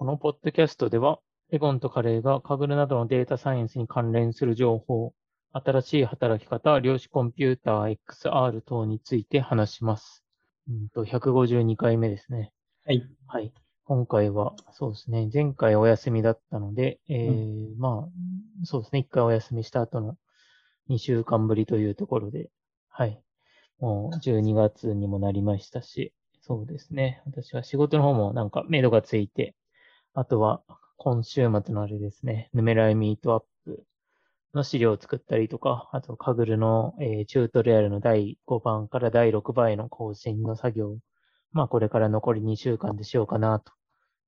このポッドキャストでは、エゴンとカレーがカグルなどのデータサイエンスに関連する情報、新しい働き方、量子コンピューター XR 等について話します。うんと、152回目ですね。はい。はい。今回は、そうですね、前回お休みだったので、えー、うん、まあ、そうですね、1回お休みした後の2週間ぶりというところで、はい。もう12月にもなりましたし、そうですね。私は仕事の方もなんか目処がついて、あとは今週末のあれですね、ヌメライミートアップの資料を作ったりとか、あとカグルの、えー、チュートリアルの第5番から第6番への更新の作業、まあこれから残り2週間でしようかなと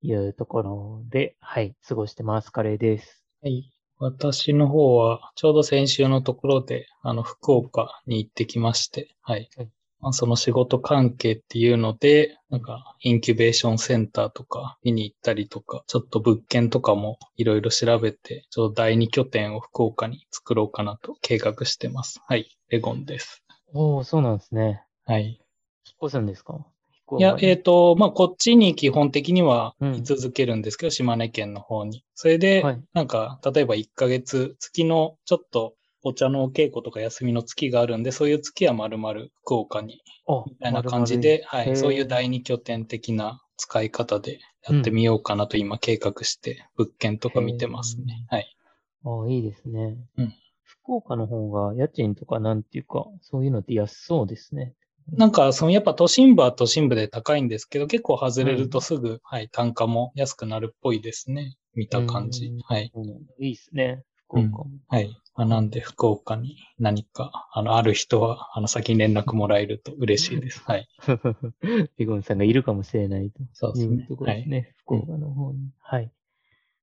いうところで、はい、過ごしてます。カレーです。はい。私の方は、ちょうど先週のところで、あの、福岡に行ってきまして、はい。はいまあ、その仕事関係っていうので、なんか、インキュベーションセンターとか見に行ったりとか、ちょっと物件とかもいろいろ調べて、ちょうど第二拠点を福岡に作ろうかなと計画してます。はい。レゴンです。おおそうなんですね。はい。引っ越すんですか？いや、えっ、ー、と、まあ、こっちに基本的には居続けるんですけど、うん、島根県の方に。それで、はい、なんか、例えば1ヶ月、月のちょっとお茶のお稽古とか休みの月があるんで、そういう月は丸々福岡に、みたいな感じで、はい、そういう第二拠点的な使い方でやってみようかなと今計画して、物件とか見てますね。はい。ああ、いいですね。うん。福岡の方が家賃とかなんていうか、そういうのって安そうですね。なんか、そのやっぱ都心部は都心部で高いんですけど、結構外れるとすぐ、うん、はい、単価も安くなるっぽいですね。見た感じ。はい。いいですね。福岡も。うん、はい。まあ、なんで、福岡に何か、あの、ある人は、あの、先に連絡もらえると嬉しいです。はい。ピゴンさんがいるかもしれないとそうですね。ところですね。はい、福岡の方に。はい。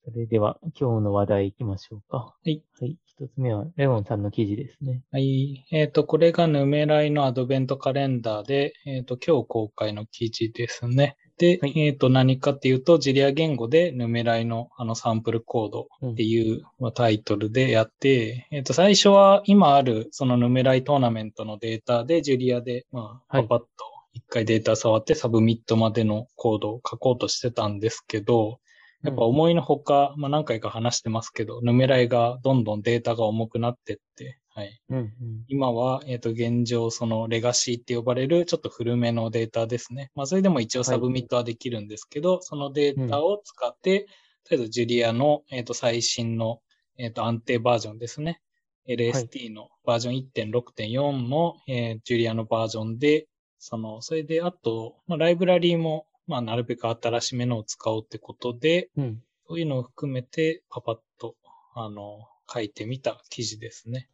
それでは、今日の話題行きましょうか。はい。はい。一つ目は、レオンさんの記事ですね。はい。えっ、ー、と、これが Numerai のアドベントカレンダーで、えっ、ー、と、今日公開の記事ですね。で、はい、えっ、ー、と、何かっていうと、 Julia 言語で Numerai のあのサンプルコードっていうタイトルでやって、うん、えっ、と、最初は今あるその Numerai トーナメントのデータで、 Julia で、まあ、パパッと一回データ触ってサブミットまでのコードを書こうとしてたんですけど、やっぱ思いのほか、まあ何回か話してますけど、 Numerai がどんどんデータが重くなってって、はい。うんうん、今は、えっ、ー、と、現状、そのレガシーって呼ばれるちょっと古めのデータですね。まあそれでも一応サブミットはできるんですけど、はい、そのデータを使って、とりあえず Julia の、えっ、ー、と、最新の、えっ、ー、と、安定バージョンですね。LST のバージョン1.6.4の、えー、 Julia のバージョンで、その、それであと、まあ、ライブラリーもまあ、なるべく新しめのを使おうってことで、うん、そういうのを含めて、パパッと、あの、書いてみた記事ですね。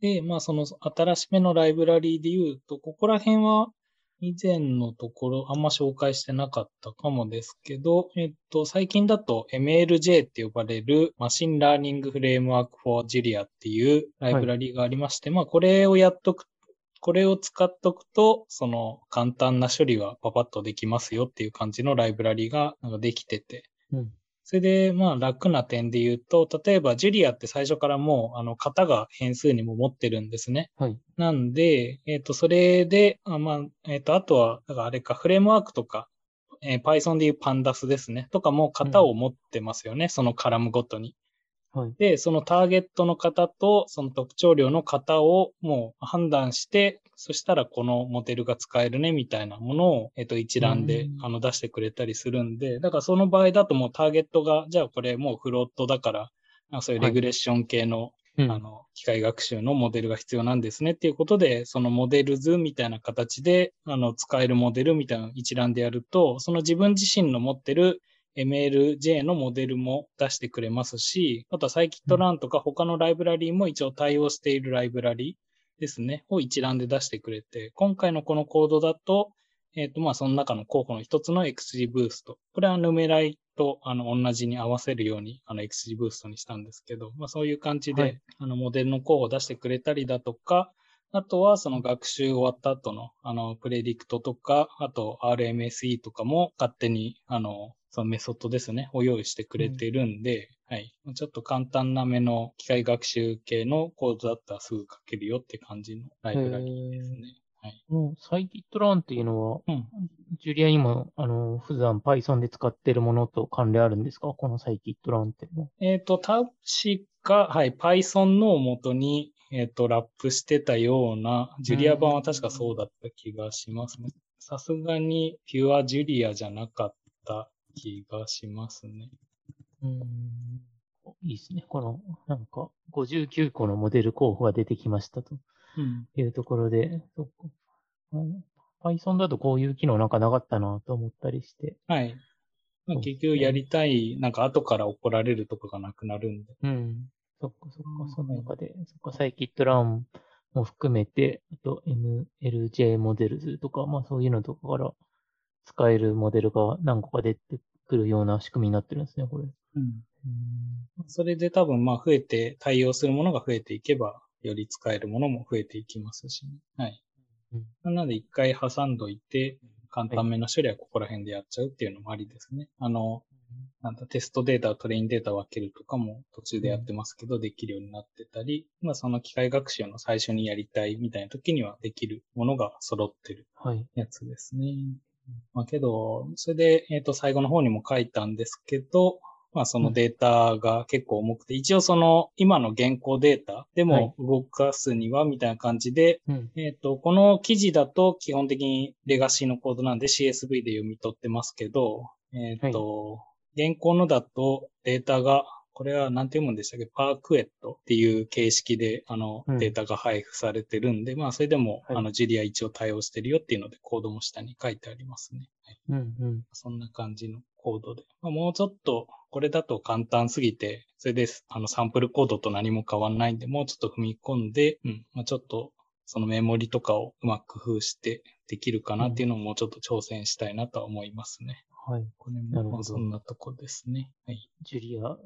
で、まあ、その新しめのライブラリーで言うと、ここら辺は以前のところあんま紹介してなかったかもですけど、えっと、最近だと MLJ って呼ばれる Machine Learning Framework for Julia っていうライブラリーがありまして、はい、まあ、これをやっとくこれを使っとくと、その簡単な処理はパパッとできますよっていう感じのライブラリがなんかできてて。うん、それで、まあ楽な点で言うと、例えばジュリアって最初からもう、あの、型が変数にも持ってるんですね。はい。なんで、えっ、ー、と、それで、あまあ、えっ、ー、と、あとは、だからあれか、フレームワークとか、えー、Python でいうパンダスですね。とかも型を持ってますよね。うん、そのカラムごとに。はい、で、そのターゲットの方とその特徴量の型をもう判断して、そしたらこのモデルが使えるねみたいなものを、えっと、一覧であの出してくれたりするんで、だからその場合だともうターゲットが、じゃあこれもうフロットだから、そういうレグレッション系の、はい、あの、機械学習のモデルが必要なんですねっていうことで、そのモデル図みたいな形で、あの、使えるモデルみたいな一覧でやると、その自分自身の持ってる MLJ のモデルも出してくれますし、あとはサイキットランとか他のライブラリーも一応対応しているライブラリーですね、を一覧で出してくれて、今回のこのコードだと、えっ、ー、と、まあ、その中の候補の一つの XG ブースト。これはヌメライと、あの、同じに合わせるように、あの、XG ブーストにしたんですけど、まあ、そういう感じで、はい、あの、モデルの候補を出してくれたりだとか、あとは、その学習終わった後の、あの、プレディクトとか、あと RMSE とかも勝手に、あの、そのメソッドですね、を用意してくれてるんで、うん、はい。ちょっと簡単なめの機械学習系のコードだったらすぐ書けるよって感じのライブラリーですね。はい。このサイキットランっていうのは、うん。ジュリアにも、あの、普段 Python で使ってるものと関連あるんですか？このサイキットランっていうのは。えっ、と、確か、はい、Python のを元に、えっ、と、ラップしてたような、ジュリア版は確かそうだった気がしますね。さすがに、ピュアジュリアじゃなかった気がしますね。うん。いいですね。この、なんか、59個のモデル候補が出てきましたとうん。いうところで、そっか。あの Python だとこういう機能なんかなかったなと思ったりして。はい。まあ、結局やりたい、なんか後から怒られるとかがなくなるんで。うん。そっかそっうんか、その中で、そっか、サイキットランも含めて、あと MLJ モデルズとか、まあそういうのとかから使えるモデルが何個か出てくるような仕組みになってるんですね、これ。うん。うんそれで多分まあ増えて、対応するものが増えていけば、より使えるものも増えていきますし、ね、はい。うんなので一回挟んどいて、簡単めの処理はここら辺でやっちゃうっていうのもありですね。あの、なんだ、テストデータ、トレインデータ分けるとかも途中でやってますけど、できるようになってたり、まあその機械学習の最初にやりたいみたいな時にはできるものが揃ってるはい。やつですね。まあけど、それで、えっ、と、最後の方にも書いたんですけど、まあそのデータが結構重くて、一応その今の現行データではい。も動かすにはみたいな感じで、うん。えっ、と、この記事だと基本的にレガシーのコードなんで CSV で読み取ってますけど、えっ、と、現行のだとデータが、これは何て読むんでしたっけ？パークエットっていう形式で、あのうん、データが配布されてるんで、まあ、それでも、はいあの、ジュリア一応対応してるよっていうので、コードも下に書いてありますね。はい、うん。うん。そんな感じのコードで。まあ、もうちょっと、これだと簡単すぎて、それで、あの、サンプルコードと何も変わんないんで、もうちょっと踏み込んで、うん、まあ、ちょっと、そのメモリとかをうまく工夫してできるかなっていうのをもうちょっと挑戦したいなとは思いますね。はい。これも、なるほどまあそんなとこですね。はい。ジュリア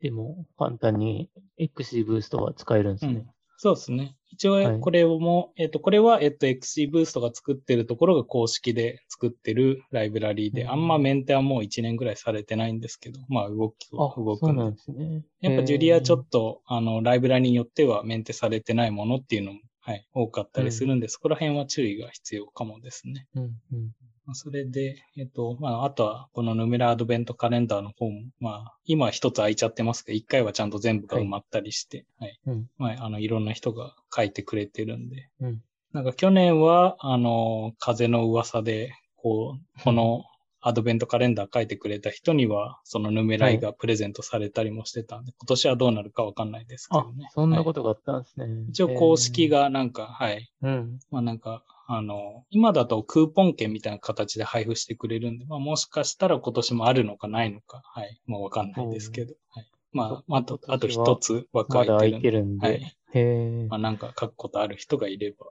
でも簡単に XGBoost が使えるんですね。うんそうですね。一はい応、これも、えっと、これは、えっと、XGBoost が作ってるところが公式で作ってるライブラリーで、うんあんまメンテはもう1年ぐらいされてないんですけど、まあ、動きはあ、動くんでそうなん。ですね。やっぱジュリアちょとっと、あの、ライブラリによってはメンテされてないものっていうのも、はい、多かったりするんで、そこら辺は注意が必要かもですね。うん、うん。まあそれで、えっと、まあ、あとは、このヌメラアドベントカレンダーの方も、まあ、今は一つ空いちゃってますけど、一回はちゃんと全部が埋まったりして、はい。うん、まあ、あの、いろんな人が書いてくれてるんで。うん。なんか去年は、あの、風の噂で、こう、このアドベントカレンダー書いてくれた人には、そのヌメライがプレゼントされたりもしてたんで、今年はどうなるかわかんないですけあどね。、そんなはいことがあったんですね。一応公式がなんか、はい。うん。まあなんか、あの、今だとクーポン券みたいな形で配布してくれるんで、まあもしかしたら今年もあるのかないのか、はい。まあわかんないですけど、はい。まあ、あと、あと一つ枠まだ空い空いてるんで、てるんで。はい。へえまあ。なんか書くことある人がいれば、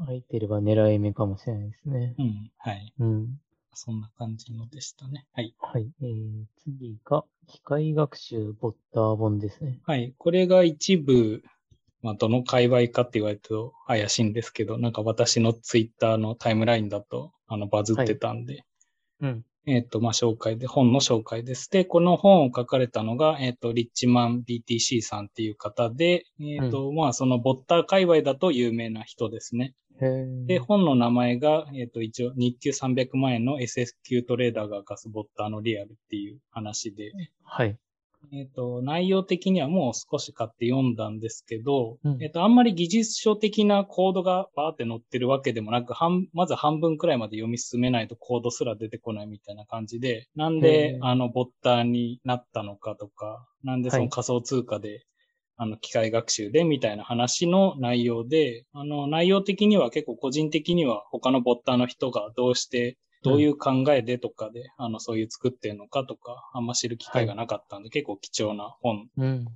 空いてれば狙い目かもしれないですね。うん、はい。うん。そんな感じのでしたね。はい。はい。えー、次が、機械学習ボッター本ですね。はい。これが一部、まあ、どの界隈かって言われると怪しいんですけど、なんか私のツイッターのタイムラインだと、あの、バズってたんで、うん。えっ、と、まあ、紹介で、本の紹介です。で、この本を書かれたのが、えっ、と、リッチマン BTC さんっていう方で、えっ、と、まあ、そのボッター界隈だと有名な人ですね。で、本の名前が、えっ、と、一応、日給300万円の SSQ トレーダーが明かすボッターのリアルっていう話で、はい。えっ、と、内容的にはもう少し買って読んだんですけど、うん。えっ、と、あんまり技術書的なコードがバーって載ってるわけでもなく、半、まず半分くらいまで読み進めないとコードすら出てこないみたいな感じで、なんへで、ー。あの、ボッターになったのかとか、なんでそはい。の仮想通貨で、あの、機械学習でみたいな話の内容で、あの、内容的には結構個人的には他の Botter の人がどうしてどういう考えでとかで、あの、そういう作ってんのかとか、あんま知る機会がなかったんで、結構貴重な本っうん。うん。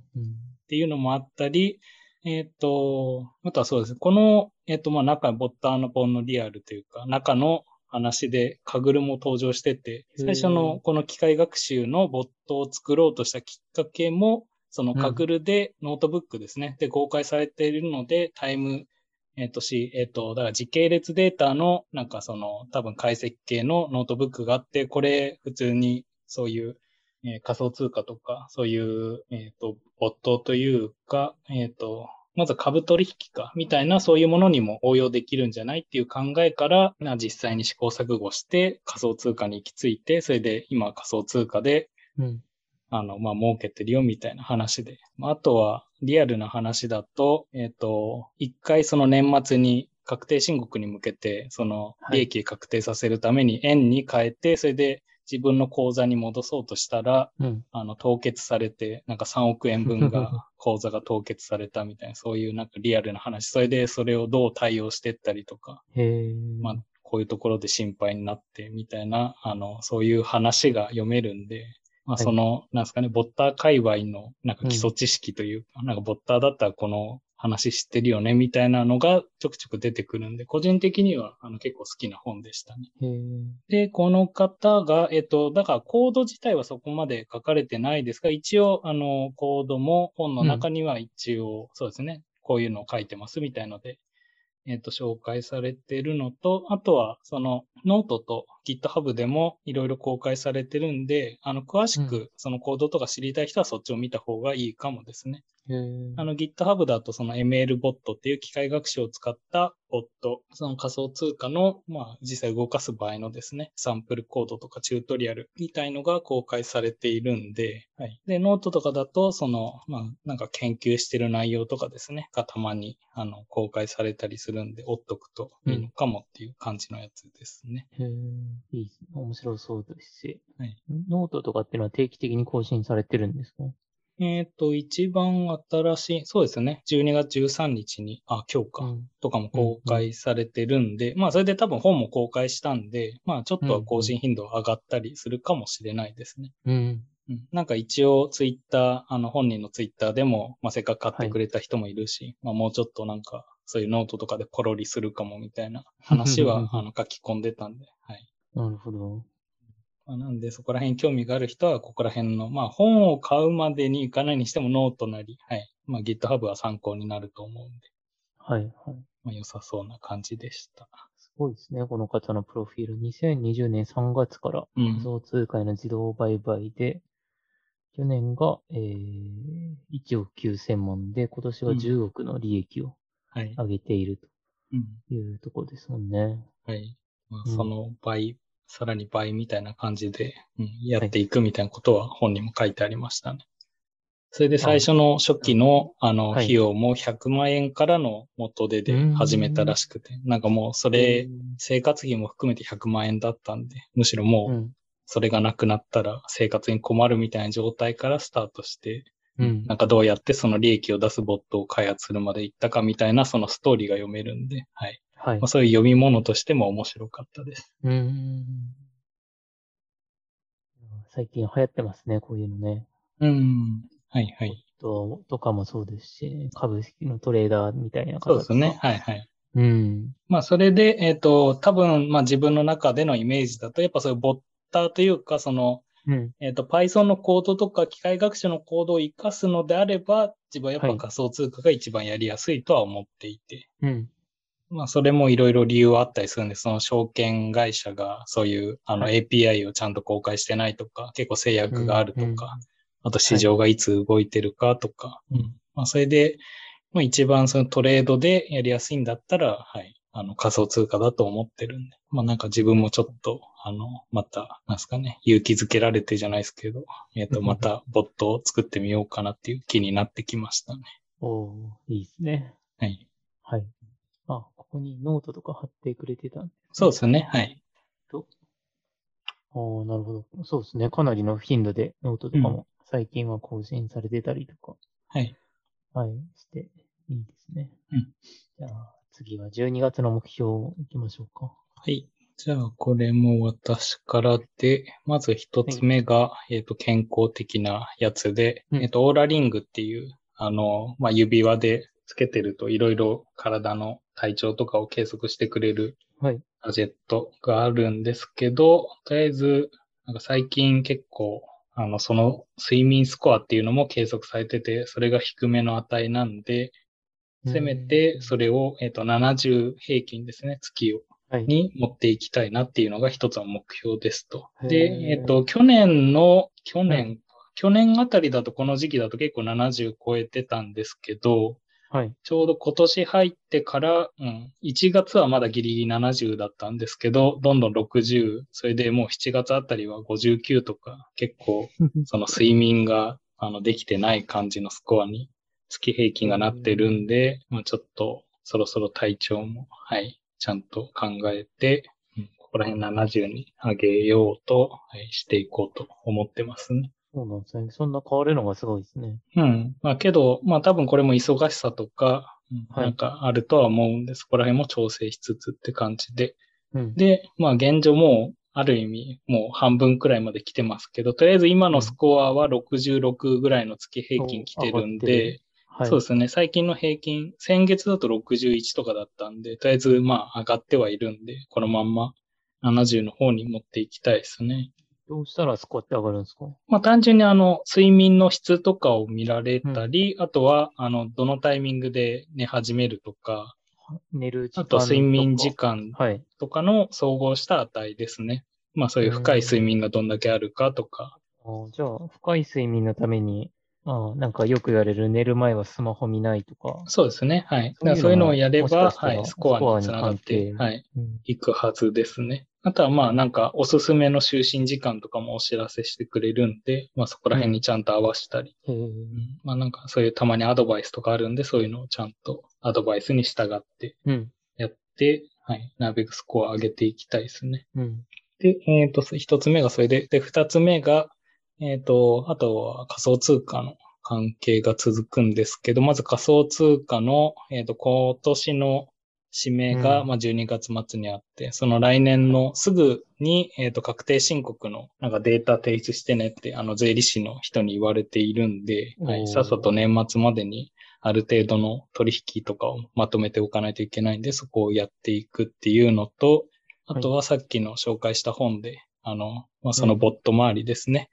ていうのもあったり、えっ、と、あとはそうですね。この、えっ、と、まあ、中、 Botter の本のリアルというか、中の話で Kaggle も登場してて、最初のこの機械学習のボットを作ろうとしたきっかけも、その Kaggle でノートブックですね。で、公開されているので、タイム、えっ、と、し、えっ、と、だから時系列データの、なんかその、多分解析系のノートブックがあって、これ普通にそういう、えー仮想通貨とか、そういう、えっ、と、ボットというか、えっ、と、まず株取引か、みたいなそういうものにも応用できるんじゃないっていう考えから、まあ、実際に試行錯誤して仮想通貨に行き着いて、それで今仮想通貨で、うん、あの、まあ、儲けてるよみたいな話で。あとは、リアルな話だと、えっ、ー、と、一回その年末に確定申告に向けて、その利益確定させるために円に変えて、それで自分の口座に戻そうとしたら、うん、あの、凍結されて、なんか3億円分が、口座が凍結されたみたいな、そういうなんかリアルな話、それでそれをどう対応していったりとか、まあ、こういうところで心配になってみたいな、あの、そういう話が読めるんで、まあ、その、はい、なんですかね、ボッター界隈のなんか基礎知識というか、うん、なんかボッターだったらこの話知ってるよね、みたいなのがちょくちょく出てくるんで、個人的にはあの結構好きな本でしたね。で、この方が、えっと、だからコード自体はそこまで書かれてないですが、一応、あの、コードも本の中には一応、うん、そうですね、こういうのを書いてますみたいので、えっ、と、紹介されてるのと、あとは、その、ノートと GitHub でもいろいろ公開されてるんで、あの、詳しくそのコードとか知りたい人はそっちを見た方がいいかもですね。あの GitHub だとその ML ボットっていう機械学習を使ったボット、その仮想通貨の、まあ、実際動かす場合のですね、サンプルコードとかチュートリアルみたいのが公開されているんで、はい。で、ノートとかだと、その、まあ、なんか研究してる内容とかですね、がたまに、あの、公開されたりするんで、追っとくといいのかもっていう感じのやつですね。うん、いい面白そうですし。はい。ノートとかっていうのは定期的に更新されてるんですか？えっ、ー、と、一番新しい、そうですね。12月13日に、あ、今日か、うん、とかも公開されてるんで、うん、まあ、それで多分本も公開したんで、まあ、ちょっとは更新頻度上がったりするかもしれないですね。うん。うん、なんか一応ツイッター、あの本人のツイッターでも、まあ、せっかく買ってくれた人もいるし、はい、まあ、もうちょっとなんか、そういうノートとかでポロリするかもみたいな 話は、あの、書き込んでたんで、はい。なるほど。まあ、なんで、そこら辺興味がある人は、ここら辺の、まあ、本を買うまでに行かないにしてもノートなり、はい。まあ、GitHub は参考になると思うんで。はい、はい。まあ、良さそうな感じでした。すごいですね、この方のプロフィール。2020年3月から仮想通貨への自動売買で、うん、去年が、えー、1億9000万で、今年は10億の利益を上げているというところですもんね。うん、はい。まあ、その倍さらに倍みたいな感じで、うん、やってい。くみたいなことは本にも書いてありましたね。それで最初の初期の、あの、費用も100万円からの元手で始めたらしくて、なんかもうそれ、生活費も含めて100万円だったんで、むしろもう、それがなくなったら生活に困るみたいな状態からスタートして、うん、なんかどうやってその利益を出すボットを開発するまでいったかみたいなそのストーリーが読めるんで、はい。はい。まあ、そういう読み物としても面白かったです。うん。最近流行ってますね、こういうのね。うん。はいはい。と、とかもそうですし、株式のトレーダーみたいなそうですね。はいはい。うん。まあ、それで、えっ、ー、と、多分、まあ自分の中でのイメージだと、やっぱそういうボッターというか、その、うん、えっ、ー、と、Python のコードとか機械学習のコードを活かすのであれば、自分はやっぱ仮想通貨が一番やりやすいとは思っていて。うん。まあ、それもいろいろ理由はあったりするんです。その証券会社がそういうあの API をちゃんと公開してないとか、結構制約があるとか、あと市場がいつ動いてるかとか、うん、まあ、それで、まあ、一番そのトレードでやりやすいんだったら、はい、あの仮想通貨だと思ってるんで、まあなんか自分もちょっと、あの、また、なんすかね、勇気づけられてじゃないですけど、えっ、ー、と、またボットを作ってみようかなっていう気になってきましたね。おいいですね。はい。はい。あ、ここにノートとか貼ってくれてたんです、ね、そうですね、はい。と、ああ、なるほど。そうですね。かなりの頻度でノートとかも最近は更新されてたりとか、はい。はい、していいですね。うん。じゃあ、次は12月の目標いきましょうか。はい。じゃあ、これも私からで、まず一つ目が、はい、えっ、と、健康的なやつで、うん、えっ、と、オーラリングっていう、あの、まあ、指輪でつけてるといろいろ体の体調とかを計測してくれるガジェットがあるんですけど、とりあえず、なんか最近結構、あの、その睡眠スコアっていうのも計測されてて、それが低めの値なんで、せめてそれを、えっ、ー、と、70平均ですね、月を。に持っていきたいなっていうのが一つの目標ですと。で、えっ、ー、と、去年の、去年、去年あたりだとこの時期だと結構70超えてたんですけど、はい。ちょうど今年入ってから、うん、1月はまだギリギリ70だったんですけど、どんどん60、それでもう7月あたりは59とか、結構 その睡眠があのできてない感じのスコアに月平均がなってるんで、まあちょっとそろそろ体調も、はい、ちゃんと考えて、うんここら辺70に上げようと、はい、していこうと思ってますね。そうなんですね。そんな変わるのがすごいですね。うん。まあけど、まあ多分これも忙しさとか、なんかあるとは思うんで、そこら辺も調整しつつって感じで。うん。で、まあ現状もう、ある意味、もう半分くらいまで来てますけど、とりあえず今のスコアは66ぐらいの月平均来てるんでる、はい。そうですね。最近の平均、先月だと61とかだったんで、とりあえずまあ上がってはいるんで、このまんま70の方に持っていきたいですね。どうしたらスコアって上がるんですか？まあ単純にあの、睡眠の質とかを見られたり、あとは、あの、どのタイミングで寝始めるとか、寝る時間あと睡眠時間はい。とかの総合した値ですね。まあそういう深い睡眠がどんだけあるかとか。じゃあ、深い睡眠のために、あーなんかよく言われる寝る前はスマホ見ないとか。そうですね。はい。だそういうのをやれば、かしたらはい、スコアにつながってはい、うんいくはずですね。あとはまあなんかおすすめの就寝時間とかもお知らせしてくれるんで、まあそこら辺にちゃんと合わせたり、へーうんまあなんかそういうたまにアドバイスとかあるんで、そういうのをちゃんとアドバイスに従ってうん。やって、はい、なるべくスコア上げていきたいですね。うん。で、えっ、と、一つ目がそれで、で、二つ目が、えっ、と、あとは仮想通貨の関係が続くんですけど、まず仮想通貨の、えっ、と、今年の指名が、うん。まあ、12月末にあって、その来年のすぐに、えっ、と、確定申告のなんかデータ提出してねって、あの、税理士の人に言われているんで、はい、さっさと年末までに、ある程度の取引とかをまとめておかないといけないんで、そこをやっていくっていうのと、あとはさっきの紹介した本で、あの、まあ、そのボット周りですね、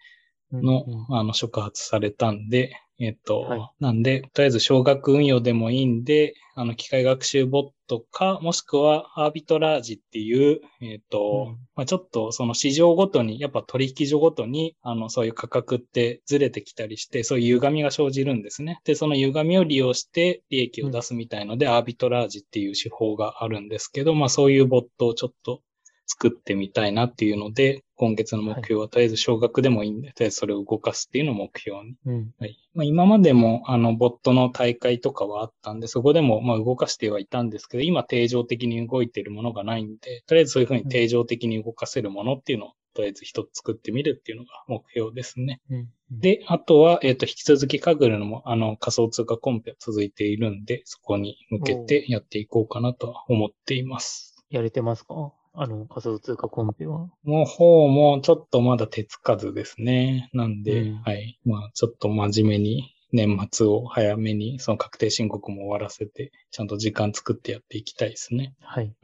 うん。の、うん。あの、触発されたんで、えっと、はい。なんで、とりあえず少額運用でもいいんで、あの、機械学習ボットか、もしくはアービトラージっていう、えっと、うん。まあ、ちょっとその市場ごとに、やっぱ取引所ごとに、あの、そういう価格ってずれてきたりして、そういう歪みが生じるんですね。で、その歪みを利用して利益を出すみたいので、アービトラージっていう手法があるんですけど、まあそういうボットをちょっと作ってみたいなっていうので、今月の目標はとりあえず少額でもいいんで、とりあえずそれを動かすっていうのを目標に。うん。はい。まあ、今までも、あの、ボットの大会とかはあったんで、そこでも、まあ、動かしてはいたんですけど、今、定常的に動いているものがないんで、とりあえずそういうふうに定常的に動かせるものっていうのを、とりあえず一つ作ってみるっていうのが目標ですね。うん。で、あとは、えっ、と、引き続きカグルのも、あの、仮想通貨コンペは続いているんで、そこに向けてやっていこうかなとは思っています。やれてますか？あの、仮想通貨コンペは。もう方もちょっとまだ手つかずですね。なんで、うんはい。まあちょっと真面目に年末を早めにその確定申告も終わらせて、ちゃんと時間作ってやっていきたいですね。はい。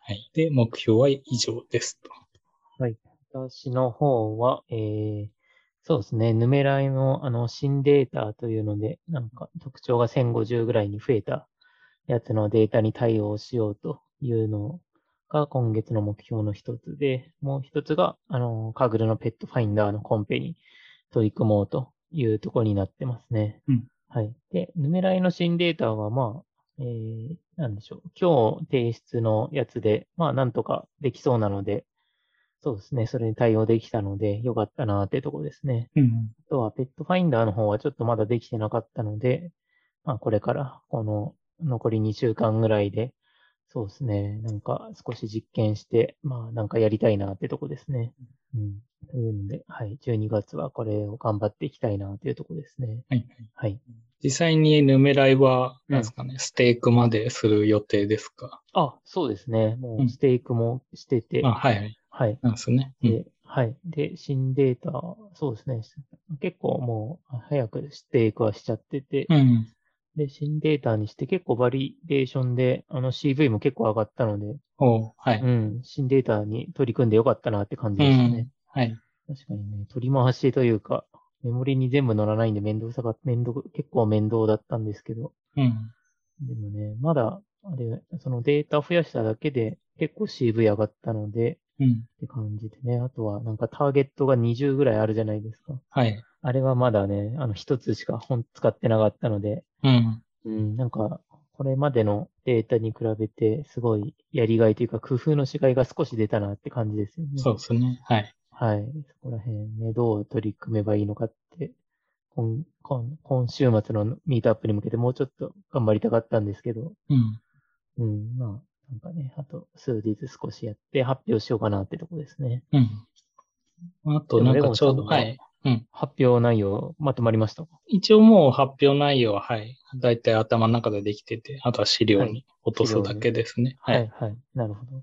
はい。で、目標は以上ですと。私の方は、えー、そうですね、ヌメライのあの新データというので、なんか特徴が1050ぐらいに増えたやつのデータに対応しようというのが今月の目標の一つで、もう一つが、あの、カグルのペットファインダーのコンペに取り組もうというところになってますね。うんはい。で、ヌメライの新データは、まあ、えー、なんでしょう。今日提出のやつで、まあ、なんとかできそうなので、そうですね。それに対応できたので、よかったなってとこですね。うん。あとは、ペットファインダーの方はちょっとまだできてなかったので、まあ、これから、この残り2週間ぐらいで、そうですね。なんか少し実験して、まあ、なんかやりたいなってとこですね。うん。というので、はい。12月はこれを頑張っていきたいなっていうとこですね。はい。はい。実際にヌメライは、うんなんですかね、ステークまでする予定ですか？あ、そうですね。もううんステークもしてて、あ、はいはい。はい。なんですね。うんで、はい。で、新データ、そうですね。結構もう早くステークはしちゃってて、うん。で、新データにして結構バリデーションで、あの CV も結構上がったので、おうはい。うん、新データに取り組んでよかったなって感じうでしたね。ん。はい。確かにね、取り回しというか、メモリに全部乗らないんで面倒さが、面倒、結構面倒だったんですけど、うん。でもね、まだ、あれ、そのデータ増やしただけで結構 CV 上がったので、うん。って感じでね。あとは、なんかターゲットが20ぐらいあるじゃないですか。はい。あれはまだね、あの、一つしか本使ってなかったので、うん。うん、なんか、これまでのデータに比べて、すごいやりがいというか、工夫の違いが少し出たなって感じですよね。そうですね。はい。はい。そこら辺ね、どう取り組めばいいのかって、今、今、今週末のミートアップに向けてもうちょっと頑張りたかったんですけど、うん。うん、まあ、なんかね、あと数日少しやって発表しようかなってとこですね。うん。あと、なんかちょうど、はい。うん。発表内容まとまりましたか？一応もう発表内容は、はい。だいたい頭の中でできてて、あとは資料に落とすだけですね。は。はいい、はい。なるほど。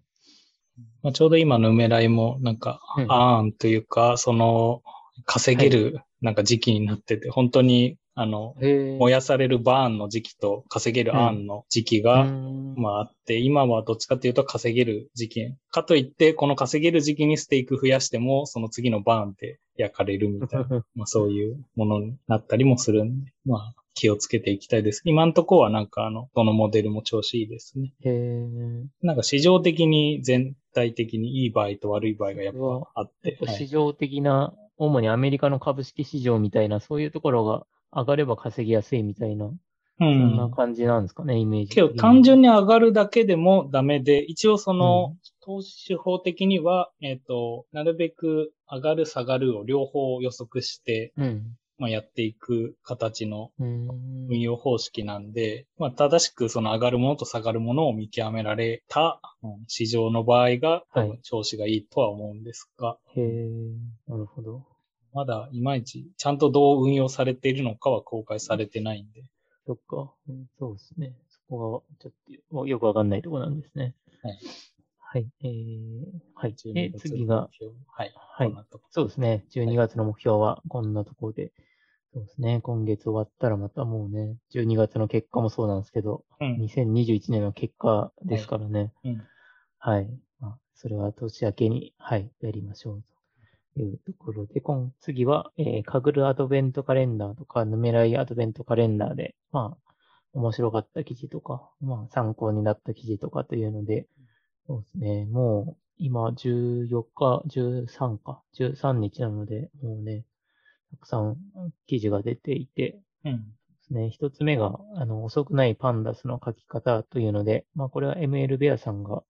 まあ、ちょうど今の埋めらいも、なんか、うんあーんというか、その、稼げる、なんか時期になってて、本当に、あの。燃やされるバーンの時期と稼げるアーンの時期うが、んまああって、今はどっちかっていうと稼げる時期。かといって、この稼げる時期にステーク増やしても、その次のバーンで焼かれるみたいな、まあそういうものになったりもするんで、まあ気をつけていきたいです。今んとこはなんかあの、どのモデルも調子いいですね。へえ。なんか市場的に全体的にいい場合と悪い場合がやっぱあって、はい市場的な、主にアメリカの株式市場みたいな、そういうところが上がれば稼ぎやすいみたいな、う。そんなん感じなんですかね、イメージけど。単純に上がるだけでもダメで、一応その、投資手法的には、えっ、と、なるべく上がる下がるを両方予測して、うん。まあ、やっていく形のうん。運用方式なんで、まあ、正しくその上がるものと下がるものを見極められた、うん市場の場合が調子がいいとは思うんですが、へえ、なるほど。まだいまいちちゃんとどう運用されているのかは公開されてないんで、そっか。うんそうですね。そこが、ちょっと、よくわかんないところなんですね。はい。はい。えー、はい。12で、月次が、はい。はいそうですね。12月の目標はこんなところで。そうですね。今月終わったらまたもうね、12月の結果もそうなんですけど、うん。2021年の結果ですからね。うん。はい。まあ、それは年明けに、はい、やりましょうというところで、今、次は、えー、かぐるアドベントカレンダーとか、ヌメライアドベントカレンダーで、まあ、面白かった記事とか、まあ、参考になった記事とかというので、そうですね、もう、今、14日、13か、13日なので、もうね、たくさん記事が出ていて、うん。ですね。一つ目が、あの、遅くないパンダスの書き方というので、まあ、これは ML ベアさんが、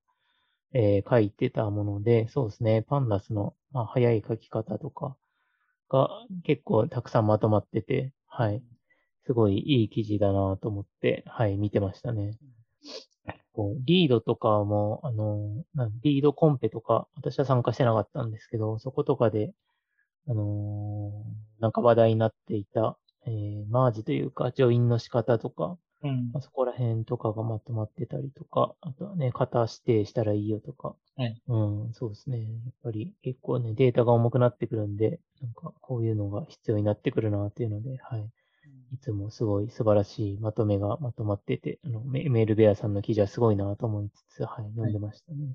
えー書いてたもので、そうですね。パンダスの、まあ、早い書き方とかが結構たくさんまとまってて、はい。すごいいい記事だなと思って、はい、見てましたね。こうリードとかも、あの、リードコンペとか、私は参加してなかったんですけど、そことかで、あのーなんか話題になっていた、えーマージというか、ジョインの仕方とか、うんまあ、そこら辺とかがまとまってたりとか、あとはね、型指定したらいいよとか。はいうん、そうですね。やっぱり結構ね、データが重くなってくるんで、なんかこういうのが必要になってくるなっていうので、はい。いつもすごい素晴らしいまとめがまとまってて、あのメメールベアさんの記事はすごいなと思いつつ、はい、読んでましたね。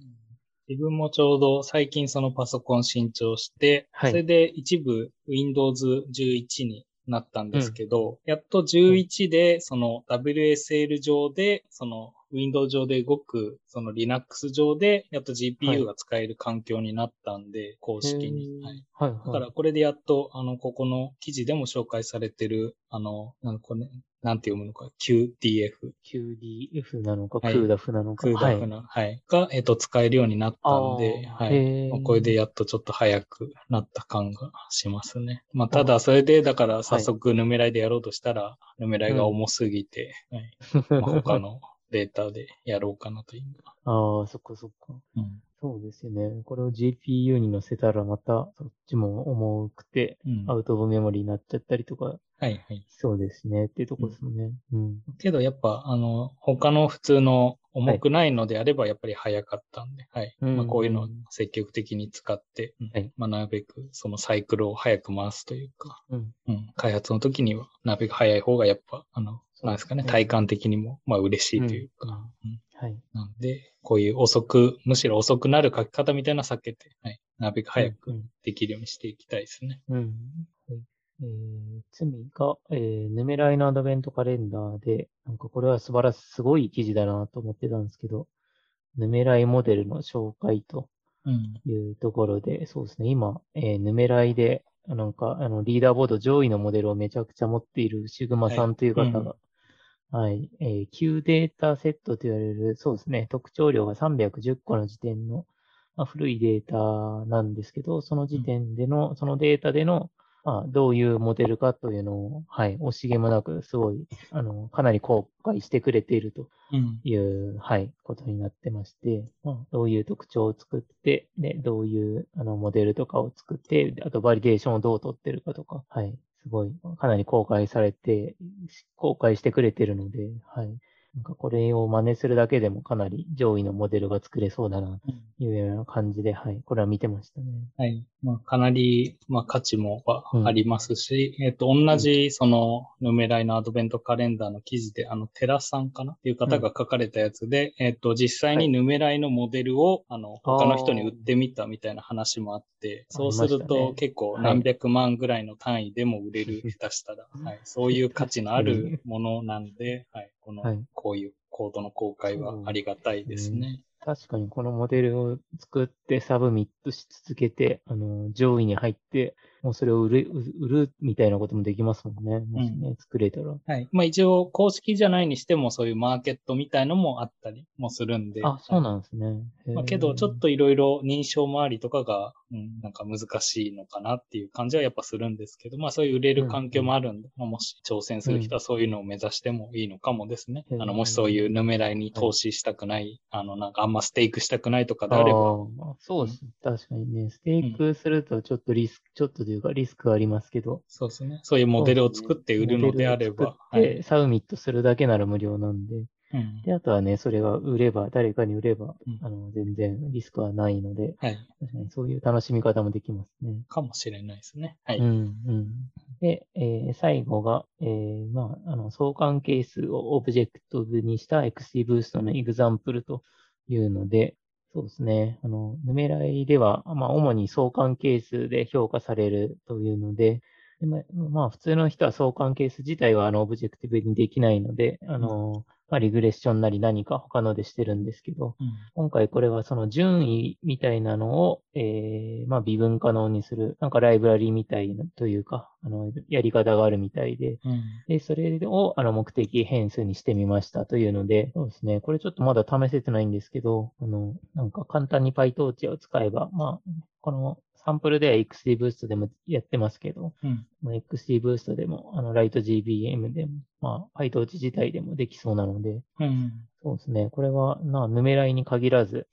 自分もちょうど最近そのパソコン新調して、はいそれで一部 Windows 11になったんですけど、やっと11でその WSL 上で、その Windows 上で動く、その Linux 上で、やっとはい GPU が使える環境になったんで、公式に。はいはい、はい。だからこれでやっと、あの、ここの記事でも紹介されてる、あの、なんこれ、なんて読むのか、QDF、QDF なのか、はい CUDAF なのか？クーダフな、はい、が、えっと、使えるようになったんで、はい。まあこれでやっとちょっと早くなった感がしますね。まあ、ただ、それで、だから、早速、ヌメライでやろうとしたら、ヌメライが重すぎて、はい。まあ、他のデータでやろうかなという。ああ、そっかそっか。うん。そうですよね。これを GPU に乗せたらまたそっちも重くてうん。アウトオブメモリーになっちゃったりとかはい、はい。そうですねっていうとこですもんね。うん。けど、やっぱ、あの、他の普通の重くないのであれば、やっぱり早かったんで、はい。うんまあ、こういうのを積極的に使って、うんはいまあ、なるべく、そのサイクルを早く回すというか、うん。うん、開発の時には、なるべく早い方がやっぱ、あの、なんですかね、ね体感的にも、まあ嬉しいというか、うんはい。なんで、こういう遅く、むしろ遅くなる書き方みたいなの避けて、はい、なるべく早くうんできるようにしていきたいですね。うん。はい。えー、次が、えー、ヌメライのアドベントカレンダーで、なんかこれは素晴らしい、すごい記事だなと思ってたんですけど、ヌメライモデルの紹介とうん。いうところで、そうですね、今、えーヌメライで、なんか、あの、リーダーボード上位のモデルをめちゃくちゃ持っているシグマさんという方はいうんがはい。えー Q データセットと言われる、そうですね、特徴量が310個の時点の、まあ、古いデータなんですけど、その時点での、そのデータでの、まあ、どういうモデルかというのを、はい、惜しげもなく、すごい、あの、かなり公開してくれているとうん。いう、はい、ことになってまして、まあ、どういう特徴を作って、で、どういう、あの、モデルとかを作って、であと、バリデーションをどう取ってるかとか、はい、すごい、かなり公開されて、公開してくれてるので、はい。なんかこれを真似するだけでもかなり上位のモデルが作れそうだな、というような感じで、はい、これは見てましたね。はい。まあ、かなり、まあ、価値もはうん。ありますし、えっ、と、同じ、その、ヌメライのアドベントカレンダーの記事で、あの、テラさんかなっていう方が書かれたやつで、えっ、と、実際にヌメライのモデルを、あの、他の人に売ってみたみたいな話もあって、そうすると結構はい何百万ぐらいの単位でも売れる、下手したら、はい。そういう価値のあるものなんで、はい。この、はいこういうコードの公開はありがたいですね。確かにこのモデルを作ってサブミットし続けて、あの、上位に入って、もうそれを売る、売るみたいなこともできますもんね。もしね、作れたら。はい。まあ一応公式じゃないにしてもそういうマーケットみたいのもあったりもするんで。あ、そうななんですね。まあけどちょっといろいろ認証周りとかが、うん、なんか難しいのかなっていう感じはやっぱするんですけど、まあそういう売れる環境もあるんで、まあもし挑戦する人はそういうのを目指してもいいのかもですね。うんあの、もしそういう Numerai に投資したくない、あの、なんかあんま stake したくないとかであれば、そうです。確かにね、ステークするとちょっとリスク、ちょっとというかリスクはありますけど。そうですね。そういうモデルを作って売るのであれば、モデルを作って submit するだけなら無料なんで。うんで、あとはね、それが売れば、誰かに売れば、うんあの、全然リスクはないので、はい。確かにそういう楽しみ方もできますね。かもしれないですね。はい。うん、うん。で、えー最後が、えーまあ、あの、相関係数をオブジェクトにした XGBoost の example というので、そうですね。あの、ヌメライでは、まあ、主に相関係数で評価されるというので、でままあ、普通の人は相関係数自体は、あの、オブジェクティブにできないので、あの、まあ、リグレッションなり何か他のでしてるんですけど、うん。今回これはその順位みたいなのを、えー、まあ微分可能にする、なんかライブラリみたいなというか、あの、やり方があるみたいで、うん。で、それをあの目的変数にしてみましたというので、そうですね、これちょっとまだ試せてないんですけど、あの、なんか簡単に PyTorch を使えば、まあ、このサンプルでは XGBoost でもやってますけど、うん。まあ XGBoost でも、あの、LightGBM でも、まあ、PyTorch 自体でもできそうなので、うん。そうですね。これは、な、ヌメライに限らず、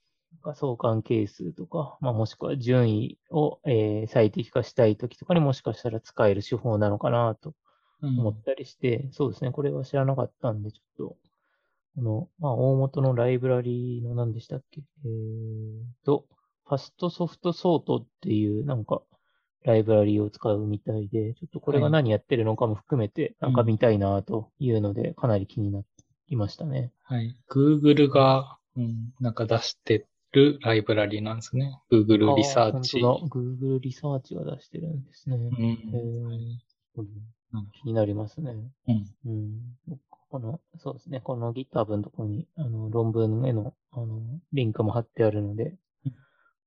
相関係数とか、まあ、もしくは順位を、えー最適化したいときとかにもしかしたら使える手法なのかなとうん思ったりして、そうですね。これは知らなかったんで、ちょっと、この、まあ、大元のライブラリの何でしたっけ？えーと、ファストソフトソートっていう、なんか、ライブラリを使うみたいで、ちょっとこれが何やってるのかも含めて、なんか見たいなというので、かなり気になりましたね。はい。Google が、うん、なんか出してるライブラリなんですね。Google リサーチ。あ本当だ。Google リサーチが出してるんですね。うん気になりますね。うん。うん。この、そうですね。この GitHub のところに、あの、論文への、あの、リンクも貼ってあるのでうん、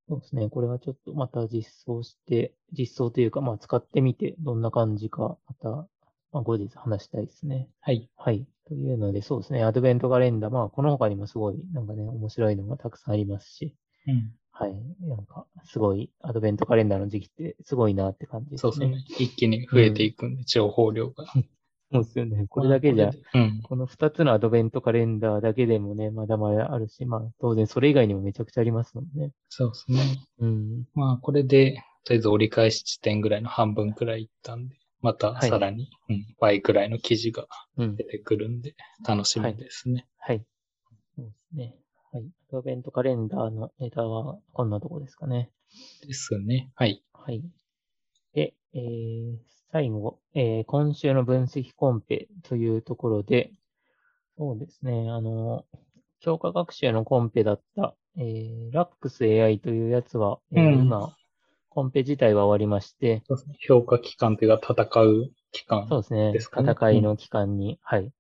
そうですね。これはちょっとまた実装して、実装というか、まあ、使ってみて、どんな感じか、また、まあ、後日話したいですね。はい。はい。というので、そうですね。アドベントカレンダー、まあ、この他にもすごい、なんかね、面白いのがたくさんありますし、うん。はい。なんか、すごい、アドベントカレンダーの時期ってすごいなって感じですね。そうですね。一気に増えていくんで、情報量が。そうですよね。これだけじゃ、うん。この2つのアドベントカレンダーだけでもね、まだまだあるし、まあ、当然それ以外にもめちゃくちゃありますもんね。そうですね。うん。まあ、これで、とりあえず折り返し地点ぐらいの半分くらいいったんで、またはいさらに、うん、倍くらいの記事がうん出。てくるんで、楽しみですね。はい。そうですね。はい。アドベントカレンダーのネタはこんなとこですかね。ですね。はい。はい。で、えー、最後、えー今週の分析コンペというところで、そうですね、あの、強化学習のコンペだった、えー、LAXAI というやつは、えーうん今、コンペ自体は終わりまして、そうですね評価期間というか、戦う期間。そうですね、戦いの期間に、はい、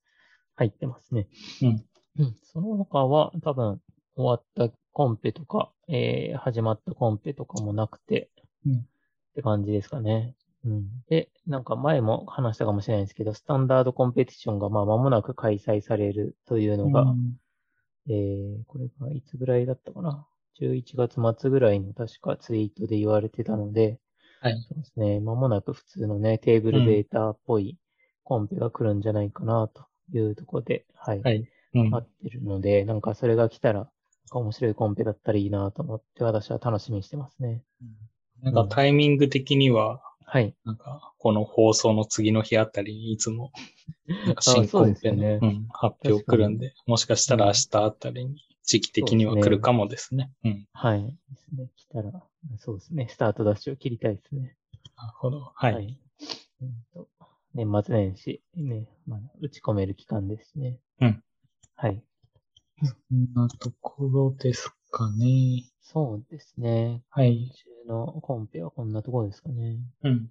入ってますね。うん。うん。その他は多分終わったコンペとか、えー始まったコンペとかもなくて、うんって感じですかね。うん。で、なんか前も話したかもしれないんですけど、スタンダードコンペティションがまあ間もなく開催されるというのが、うんえー、これがいつぐらいだったかな？11月末ぐらいの確かツイートで言われてたので、はい。そうですね。間もなく普通のね、テーブルデータっぽいコンペが来るんじゃないかなというところで、はい。はい。うん待ってるので、なんかそれが来たら、面白いコンペだったらいいなと思って、私は楽しみにしてますね。なんかタイミング的には、はい。なんか、この放送の次の日あたりにいつも、新コンペの、ねうん、発表来るんで、もしかしたら明日あたりに、時期的には来るかもですね。うん。はい。ですね。来たら、そうですね。スタートダッシュを切りたいですね。なるほど。はい。うんと年末年始、ね、まあ、打ち込める期間ですね。うん。はい。そんなところですかね。そうですね。はい。今週のコンペはこんなところですかね。うん。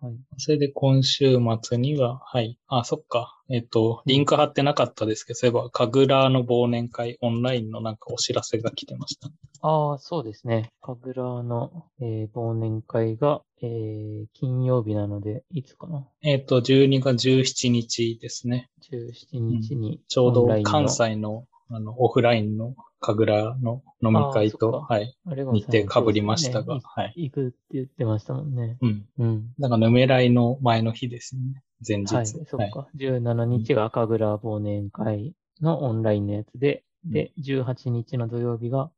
はい。それで今週末には、はい。あ、そっか。えっと、リンク貼ってなかったですけど、そういえば、神楽の忘年会オンラインのなんかお知らせが来てました。ああ、そうですね。神楽の、えー忘年会が、えー金曜日なので、いつかなえっと、12月17日ですね。?17 日に、ちょうど関西の、あの、オフラインの神楽の飲み会と、はい。あれが日程被りましたが、そうはい。行くって言ってましたもんね。うん。うん。だから、ヌメライの前の日ですね。前日。はい、そっか。17日が赤倉忘年会のオンラインのやつで、で、18日の土曜日が、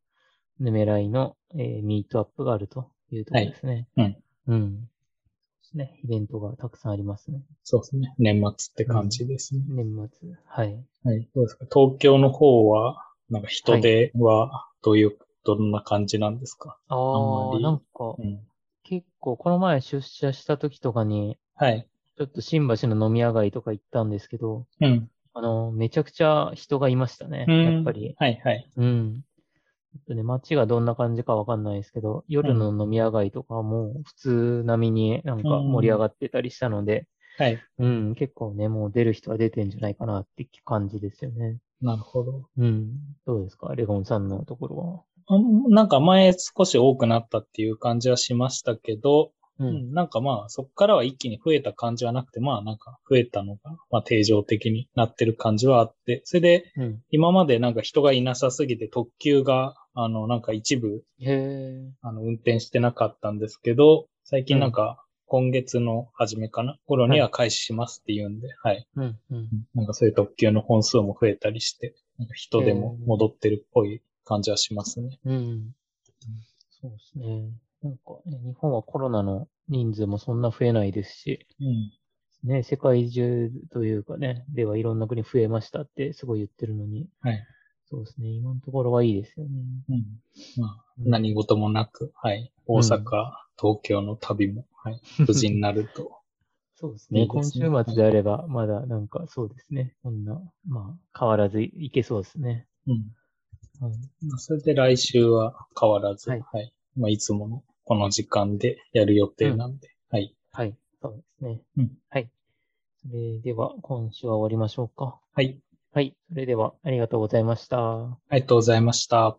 ヌメライの、えーミートアップがあるというところですね。はいうん。うん。ね。イベントがたくさんありますね。そうですね。年末って感じですね。年末。はい。はい。どうですか？東京の方は、なんか人手は、どういう、どんな感じなんですか？ああなんか、うん。結構、この前出社した時とかに、はい。ちょっと新橋の飲み屋街とか行ったんですけど、うん。あの、めちゃくちゃ人がいましたね。うんやっぱり。はいはい。うん。ちょっとね、街がどんな感じかわかんないですけど、夜の飲み屋街とかはもう普通並みになんか盛り上がってたりしたので、はい。うん、結構ね、もう出る人は出てんじゃないかなって感じですよね。なるほど。うん。どうですか？レゴンさんのところあのなんか前少し多くなったっていう感じはしましたけど、は。う。うんん、なんかまあそこからは一気に増えた感じはなくて、まあなんか増えたのが、まあ定常的になってる感じはあって、それでうん。今までなんか人がいなさすぎて特急が、あのなんか一部。あの運転してなかったんですけど、最近なんか今月の初めかな？頃には開始しますって言うんで、はい。うん、うん。なんかそういう特急の本数も増えたりして、なんか人でも戻ってるっぽい感じはしますね。うん。そうですね。なんかね、日本はコロナの人数もそんな増えないですし、うん。ね、世界中というかね、ではいろんな国増えましたってすごい言ってるのに、はい。そうですね、今のところはいいですよね。うん。まあ、うん何事もなく、はい。大阪、東京の旅も、はい。無事になると。そうですね。いいですね今週末であれば、まだなんかそうですね。こんな、まあ、変わらずいけそうですね。うん。はい。まあそれで来週は変わらず、ははいい。まあ、いつものこの時間でやる予定なんで、はい。はい。そうですね。うんはい。それでは、今週は終わりましょうか。はい。はい。それでは、ありがとうございました。ありがとうございました。